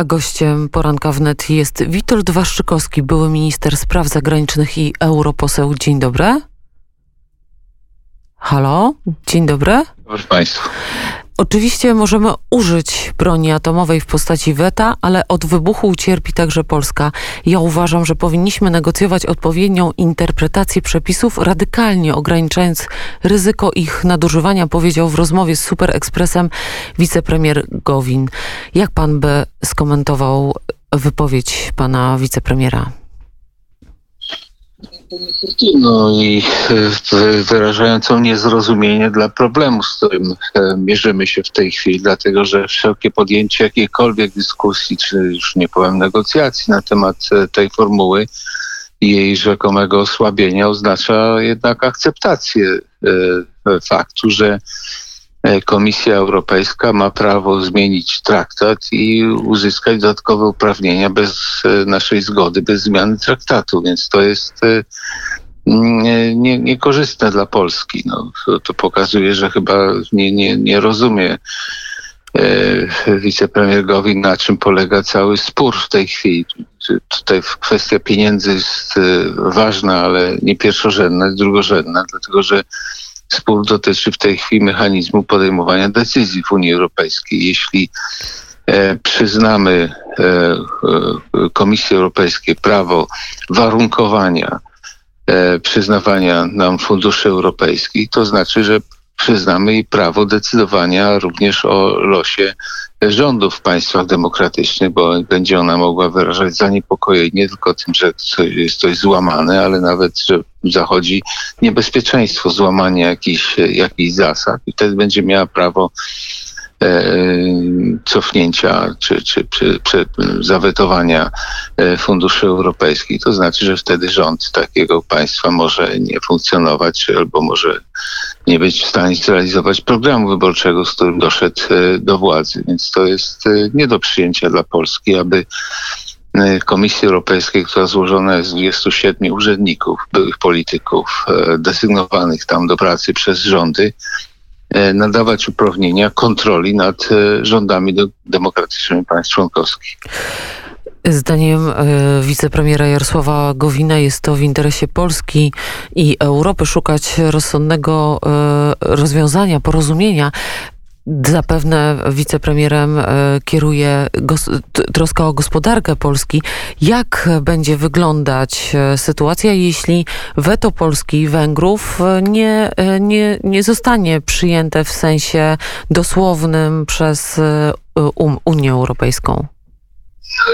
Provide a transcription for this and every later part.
A gościem poranka wnet jest Witold Waszczykowski, były minister spraw zagranicznych i europoseł. Dzień dobry. Halo, dzień dobry. Proszę Państwa. Oczywiście możemy użyć broni atomowej w postaci weta, ale od wybuchu ucierpi także Polska. Ja uważam, że powinniśmy negocjować odpowiednią interpretację przepisów, radykalnie ograniczając ryzyko ich nadużywania, powiedział w rozmowie z Super Expressem wicepremier Gowin. Jak pan by skomentował wypowiedź pana wicepremiera? No i e, wyrażającą niezrozumienie dla problemu, z którym e, mierzymy się w tej chwili, dlatego że wszelkie podjęcie jakiejkolwiek dyskusji, czy już nie powiem negocjacji na temat e, tej formuły i jej rzekomego osłabienia oznacza jednak akceptację faktu, że Komisja Europejska ma prawo zmienić traktat i uzyskać dodatkowe uprawnienia bez e, naszej zgody, bez zmiany traktatu, więc to jest e, nie, niekorzystne dla Polski. No, to, to, pokazuje, że chyba nie, nie, nie rozumie wicepremier Gowin, na czym polega cały spór w tej chwili. Tutaj kwestia pieniędzy jest ważna, ale nie pierwszorzędna, drugorzędna, dlatego że Spór dotyczy w tej chwili mechanizmu podejmowania decyzji w Unii Europejskiej. Jeśli e, przyznamy e, e, Komisji Europejskiej prawo warunkowania przyznawania nam funduszy europejskich, to znaczy, że przyznamy jej prawo decydowania również o losie rządów w państwach demokratycznych, bo będzie ona mogła wyrażać zaniepokojenie nie tylko tym, że jest coś złamane, ale nawet, że zachodzi niebezpieczeństwo złamania jakichś, jakichś zasad. I wtedy będzie miała prawo cofnięcia czy, czy, czy, czy zawetowania e, funduszy europejskich. To znaczy, że wtedy rząd takiego państwa może nie funkcjonować albo może nie być w stanie zrealizować programu wyborczego, z którym doszedł e, do władzy. Więc to jest nie do przyjęcia dla Polski, aby Komisji Europejskiej, która złożona jest z 27 urzędników, byłych polityków, desygnowanych tam do pracy przez rządy, E, nadawać uprawnienia kontroli nad e, rządami demokratycznymi państw członkowskich. Zdaniem e, wicepremiera Jarosława Gowina jest to w interesie Polski i Europy szukać rozsądnego rozwiązania, porozumienia. Zapewne wicepremierem e, kieruje troska o gospodarkę Polski. Jak będzie wyglądać e, sytuacja, jeśli weto Polski i Węgrów e, nie, nie, nie zostanie przyjęte w sensie dosłownym przez um, Unię Europejską?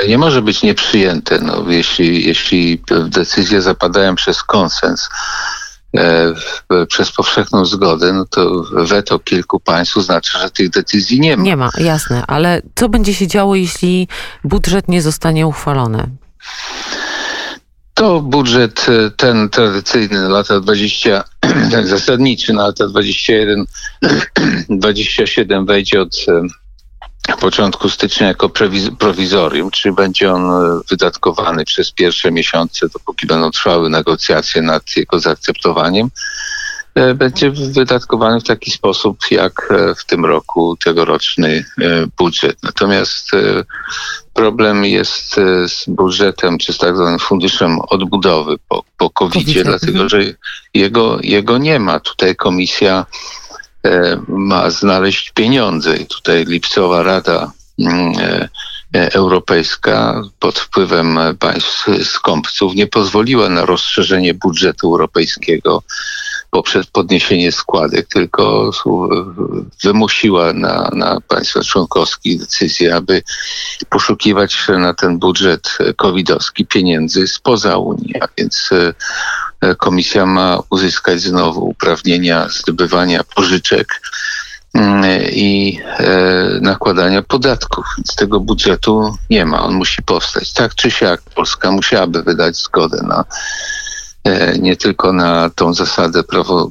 Nie może być nieprzyjęte, no, jeśli, jeśli decyzje zapadają przez konsens przez powszechną zgodę, no to weto kilku państw znaczy, że tych decyzji nie ma. Nie ma, jasne, ale co będzie się działo, jeśli budżet nie zostanie uchwalony? To budżet e, ten tradycyjny na lata 20, ten zasadniczy na lata 21, 27 wejdzie od e, w początku stycznia jako prowizorium, czy będzie on e, wydatkowany przez pierwsze miesiące, dopóki będą trwały negocjacje nad jego zaakceptowaniem, e, będzie wydatkowany w taki sposób, jak e, w tym roku tegoroczny budżet. Natomiast problem jest z budżetem, czy z tak zwanym funduszem odbudowy po, po COVID-zie, dlatego mhm. że jego, jego nie ma. Tutaj komisja ma znaleźć pieniądze. I tutaj Lipcowa Rada mm, e, e, Europejska pod wpływem państw skąpców nie pozwoliła na rozszerzenie budżetu europejskiego poprzez podniesienie składek, tylko wymusiła na, na państwa członkowskie decyzję, aby poszukiwać na ten budżet covidowski pieniędzy spoza Unii, a więc E, komisja ma uzyskać znowu uprawnienia zdobywania pożyczek mm, i e, nakładania podatków. Więc tego budżetu nie ma. On musi powstać. Tak czy siak Polska musiałaby wydać zgodę na e, nie tylko na tą zasadę prawo,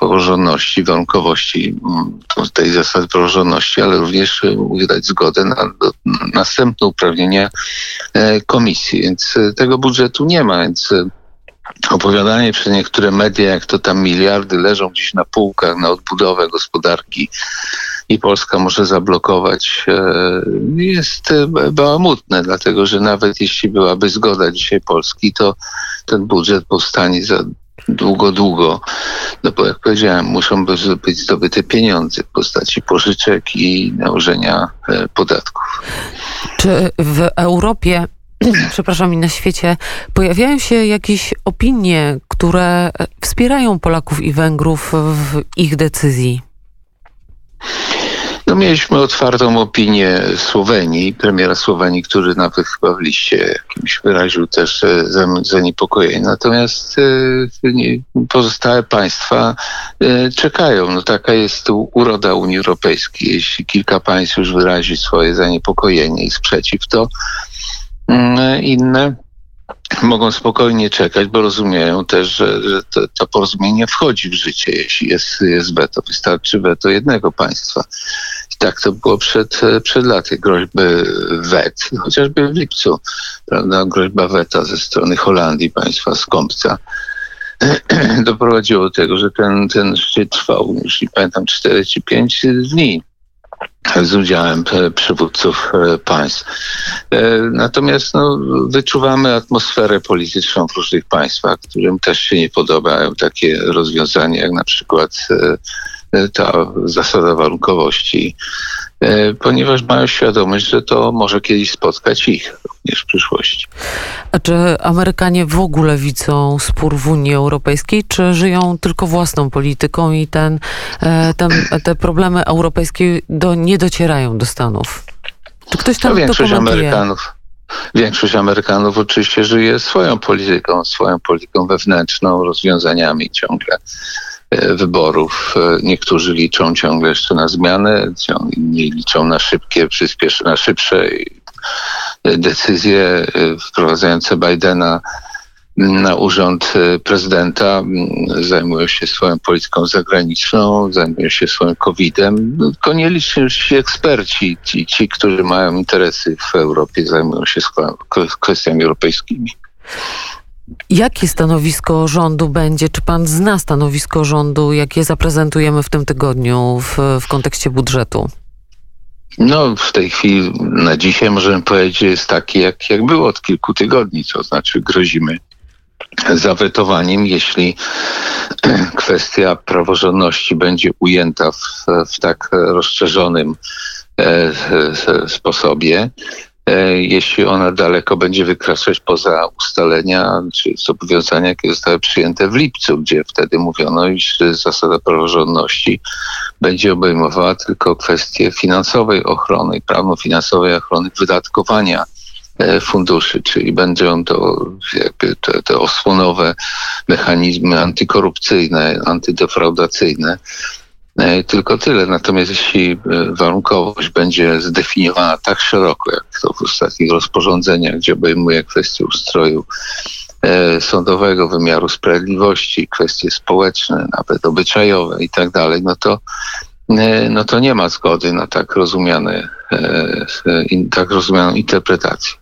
praworządności, warunkowości mm, tej zasady praworządności, ale również wydać zgodę na, na następne uprawnienia komisji. Więc tego budżetu nie ma, więc opowiadanie przez niektóre media, jak to tam miliardy leżą gdzieś na półkach na odbudowę gospodarki i Polska może zablokować, jest bałamutne, dlatego że nawet jeśli byłaby zgoda dzisiaj Polski, to ten budżet powstanie za długo, długo, no bo jak powiedziałem, muszą być zdobyte pieniądze w postaci pożyczek i nałożenia e, podatków. Czy w Europie przepraszam, i na świecie pojawiają się jakieś opinie, które wspierają Polaków i Węgrów w ich decyzji? No mieliśmy otwartą opinię Słowenii, premiera Słowenii, który nawet chyba w liście jakimś wyraził też e, zaniepokojenie. Natomiast e, pozostałe państwa e, czekają. No taka jest uroda Unii Europejskiej. Jeśli kilka państw już wyrazi swoje zaniepokojenie i sprzeciw, to inne mogą spokojnie czekać, bo rozumieją też, że, że to, to, porozumienie wchodzi w życie, jeśli jest, jest weto. Wystarczy weto jednego państwa. I tak to było przed, przed laty. Groźby wet, chociażby w lipcu, prawda, groźba weta ze strony Holandii, państwa skąpca, doprowadziło do tego, że ten, ten szczyt trwał, już nie pamiętam, 4 czy 5 dni z udziałem przywódców e, państw. E, natomiast no, wyczuwamy atmosferę polityczną w różnych państwach, którym też się nie podobają takie rozwiązania, jak na przykład e, ta zasada warunkowości, ponieważ mają świadomość, że to może kiedyś spotkać ich również w przyszłości. A czy Amerykanie w ogóle widzą spór w Unii Europejskiej, czy żyją tylko własną polityką i ten, e, ten te problemy europejskie do, nie docierają do Stanów? Czy ktoś tam no, większość Amerykanów Większość Amerykanów oczywiście żyje swoją polityką, swoją polityką wewnętrzną, rozwiązaniami ciągle e, wyborów. E, niektórzy liczą ciągle jeszcze na zmianę, inni liczą na szybkie, przyspieszone, na szybsze decyzje e, wprowadzające Bidena na urząd e, prezydenta, zajmują się swoją polityką zagraniczną, zajmują się swoim COVID-em. No, tylko nie liczą się eksperci, ci, ci, którzy mają interesy w Europie, zajmują się kwestiami europejskimi. Jakie stanowisko rządu będzie? Czy pan zna stanowisko rządu, jakie zaprezentujemy w tym tygodniu w, w kontekście budżetu? No, w tej chwili, na dzisiaj możemy powiedzieć, że jest taki, jak, jak było od kilku tygodni, to znaczy grozimy zawetowaniem, jeśli kwestia praworządności będzie ujęta w, w tak rozszerzonym e, sposobie, jeśli ona daleko będzie wykraczać poza ustalenia czy zobowiązania, jakie zostały przyjęte w lipcu, gdzie wtedy mówiono, iż zasada praworządności będzie obejmowała tylko kwestie finansowej ochrony, prawno-finansowej ochrony wydatkowania e, funduszy, czyli będą to jakby te, te osłonowe mechanizmy antykorupcyjne, antydefraudacyjne, E, tylko tyle. Natomiast jeśli e, warunkowość będzie zdefiniowana tak szeroko, jak to w ostatnich rozporządzeniach, gdzie obejmuje kwestie ustroju e, sądowego, wymiaru sprawiedliwości, kwestie społeczne, nawet obyczajowe i tak dalej, no to, no to nie ma zgody na tak rozumiane, tak rozumianą interpretację.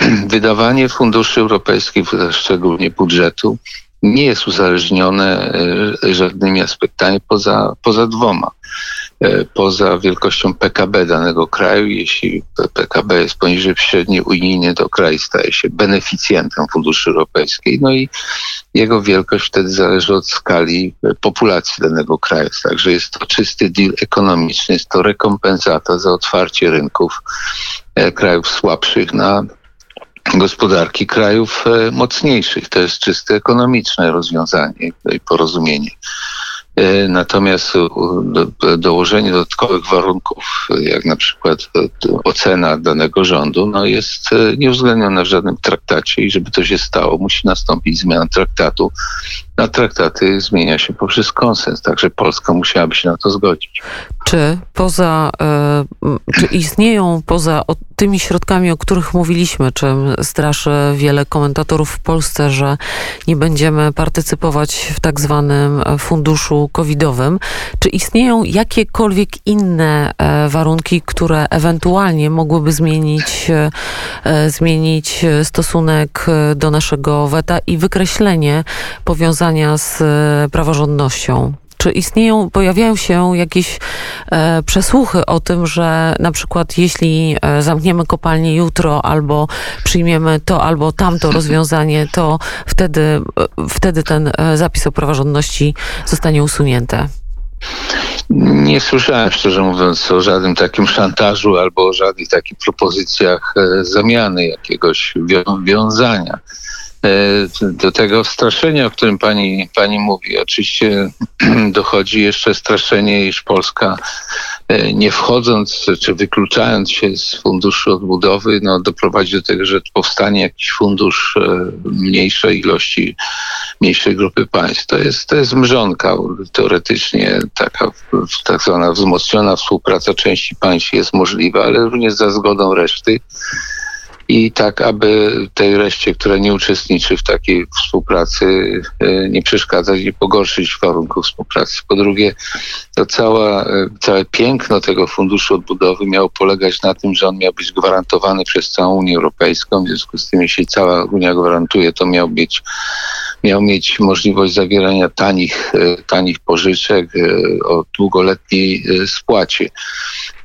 Wydawanie funduszy europejskich, szczególnie budżetu, nie jest uzależnione e, żadnymi aspektami poza, poza dwoma. E, poza wielkością PKB danego kraju, jeśli PKB jest poniżej średniej unijnej, to kraj staje się beneficjentem funduszy europejskiej. No i jego wielkość wtedy zależy od skali populacji danego kraju. Także jest to czysty deal ekonomiczny, jest to rekompensata za otwarcie rynków e, krajów słabszych na gospodarki krajów e, mocniejszych. To jest czyste ekonomiczne rozwiązanie i porozumienie. E, natomiast dołożenie dodatkowych warunków, jak na przykład ocena danego rządu, no jest e, nieuwzględnione w żadnym traktacie i żeby to się stało, musi nastąpić zmiana traktatu. Na traktaty zmienia się poprzez konsens, także Polska musiałaby się na to zgodzić. Czy poza, czy istnieją poza tymi środkami, o których mówiliśmy, czym straszy wiele komentatorów w Polsce, że nie będziemy partycypować w tak zwanym funduszu covidowym. Czy istnieją jakiekolwiek inne e, warunki, które ewentualnie mogłyby zmienić, e, zmienić stosunek do naszego weta i wykreślenie powiązania z praworządnością? Czy istnieją, pojawiają się jakieś e, przesłuchy o tym, że na przykład jeśli e, zamkniemy kopalnię jutro albo przyjmiemy to albo tamto rozwiązanie, to wtedy, e, wtedy ten e, zapis o praworządności zostanie usunięty? Nie słyszałem, szczerze mówiąc, o żadnym takim szantażu albo o żadnych takich propozycjach e, zamiany jakiegoś wiązania. E, do tego straszenia, o którym pani, pani mówi, oczywiście dochodzi jeszcze straszenie, iż Polska E, nie wchodząc czy wykluczając się z funduszu odbudowy, no, doprowadzi do tego, że powstanie jakiś fundusz e, mniejszej ilości, mniejszej grupy państw. To jest, to jest mrzonka. Teoretycznie taka tak zwana wzmocniona współpraca części państw jest możliwa, ale również za zgodą reszty i tak, aby tej reszcie, która nie uczestniczy w takiej współpracy, e, nie przeszkadzać i pogorszyć warunków współpracy. Po drugie, to cała, e, całe piękno tego Funduszu Odbudowy miało polegać na tym, że on miał być gwarantowany przez całą Unię Europejską. W związku z tym, jeśli cała Unia gwarantuje, to miał być miał mieć możliwość zawierania tanich, e, tanich pożyczek o długoletniej spłacie.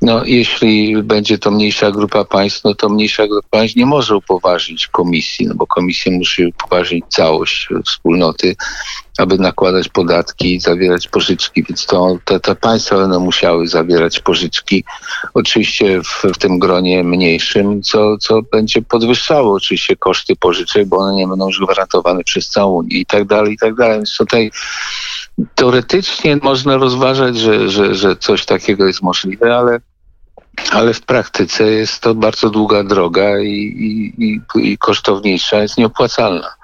No, jeśli będzie to mniejsza grupa państw, no to mniejsza grupa państw nie może upoważnić komisji, no bo komisja musi upoważnić całość wspólnoty, aby nakładać podatki i zawierać pożyczki, więc to te, te państwa będą musiały zawierać pożyczki, oczywiście w, w tym gronie mniejszym, co, co będzie podwyższało oczywiście koszty pożyczek, bo one nie będą już gwarantowane przez całą Unię i tak dalej, i tak dalej. Więc tutaj teoretycznie można rozważać, że, że, że coś takiego jest możliwe, ale ale w praktyce jest to bardzo długa droga i, i, i kosztowniejsza, jest nieopłacalna.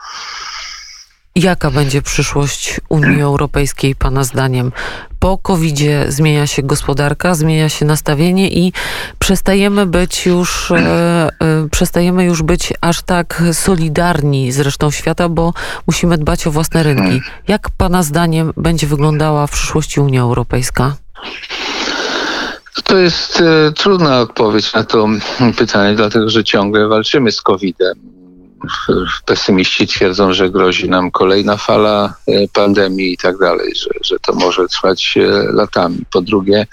Jaka będzie przyszłość Unii Europejskiej Pana zdaniem? Po covid zmienia się gospodarka, zmienia się nastawienie i przestajemy być już, e, e, przestajemy już być aż tak solidarni z resztą świata, bo musimy dbać o własne rynki. Jak Pana zdaniem będzie wyglądała w przyszłości Unia Europejska? To jest e, trudna odpowiedź na to pytanie, dlatego że ciągle walczymy z COVID-em. Pesymiści twierdzą, że grozi nam kolejna fala e, pandemii i tak dalej, że, że to może trwać e, latami. Po drugie,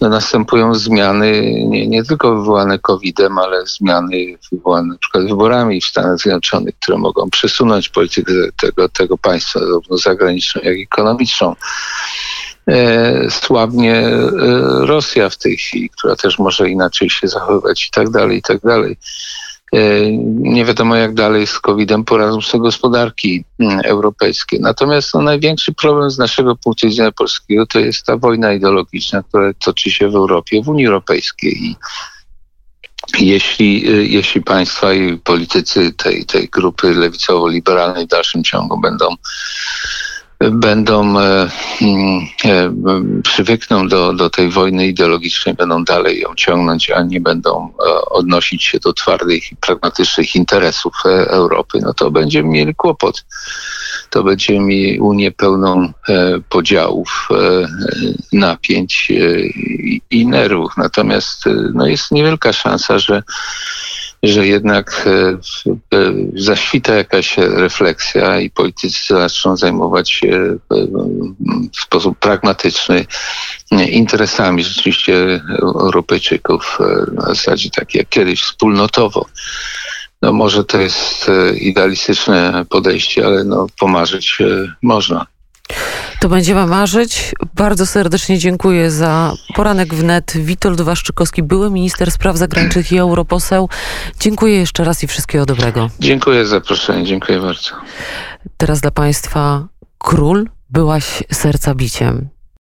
no, następują zmiany nie, nie tylko wywołane COVID-em, ale zmiany wywołane na przykład wyborami w Stanach Zjednoczonych, które mogą przesunąć politykę tego, tego państwa, zarówno zagraniczną, jak i ekonomiczną. E, słabnie Rosja w tej chwili, która też może inaczej się zachowywać i tak dalej, i tak dalej. E, nie wiadomo jak dalej z COVID-em poradzą sobie gospodarki mm, europejskie. Natomiast no, największy problem z naszego punktu widzenia polskiego to jest ta wojna ideologiczna, która toczy się w Europie, w Unii Europejskiej. I jeśli, jeśli państwa i politycy tej, tej grupy lewicowo-liberalnej w dalszym ciągu będą będą e, mm, e, przywykną do, do tej wojny ideologicznej, będą dalej ją ciągnąć, a nie będą e, odnosić się do twardych i pragmatycznych interesów Europy, no to będziemy mieli kłopot. To będziemy mieli Unię pełną podziałów, napięć i nerwów. Natomiast no jest niewielka szansa, że że jednak e, e, zaświta jakaś refleksja i politycy zaczną zajmować się e, w sposób pragmatyczny interesami rzeczywiście Europejczyków na zasadzie takiej jak kiedyś wspólnotowo. No może to jest idealistyczne podejście, ale no pomarzyć można. To będziemy marzyć. Bardzo serdecznie dziękuję za poranek wnet. Witold Waszczykowski, były minister spraw zagranicznych i europoseł. Dziękuję jeszcze raz i wszystkiego dobrego. Dziękuję za zaproszenie, dziękuję bardzo. Teraz dla Państwa król byłaś serca biciem.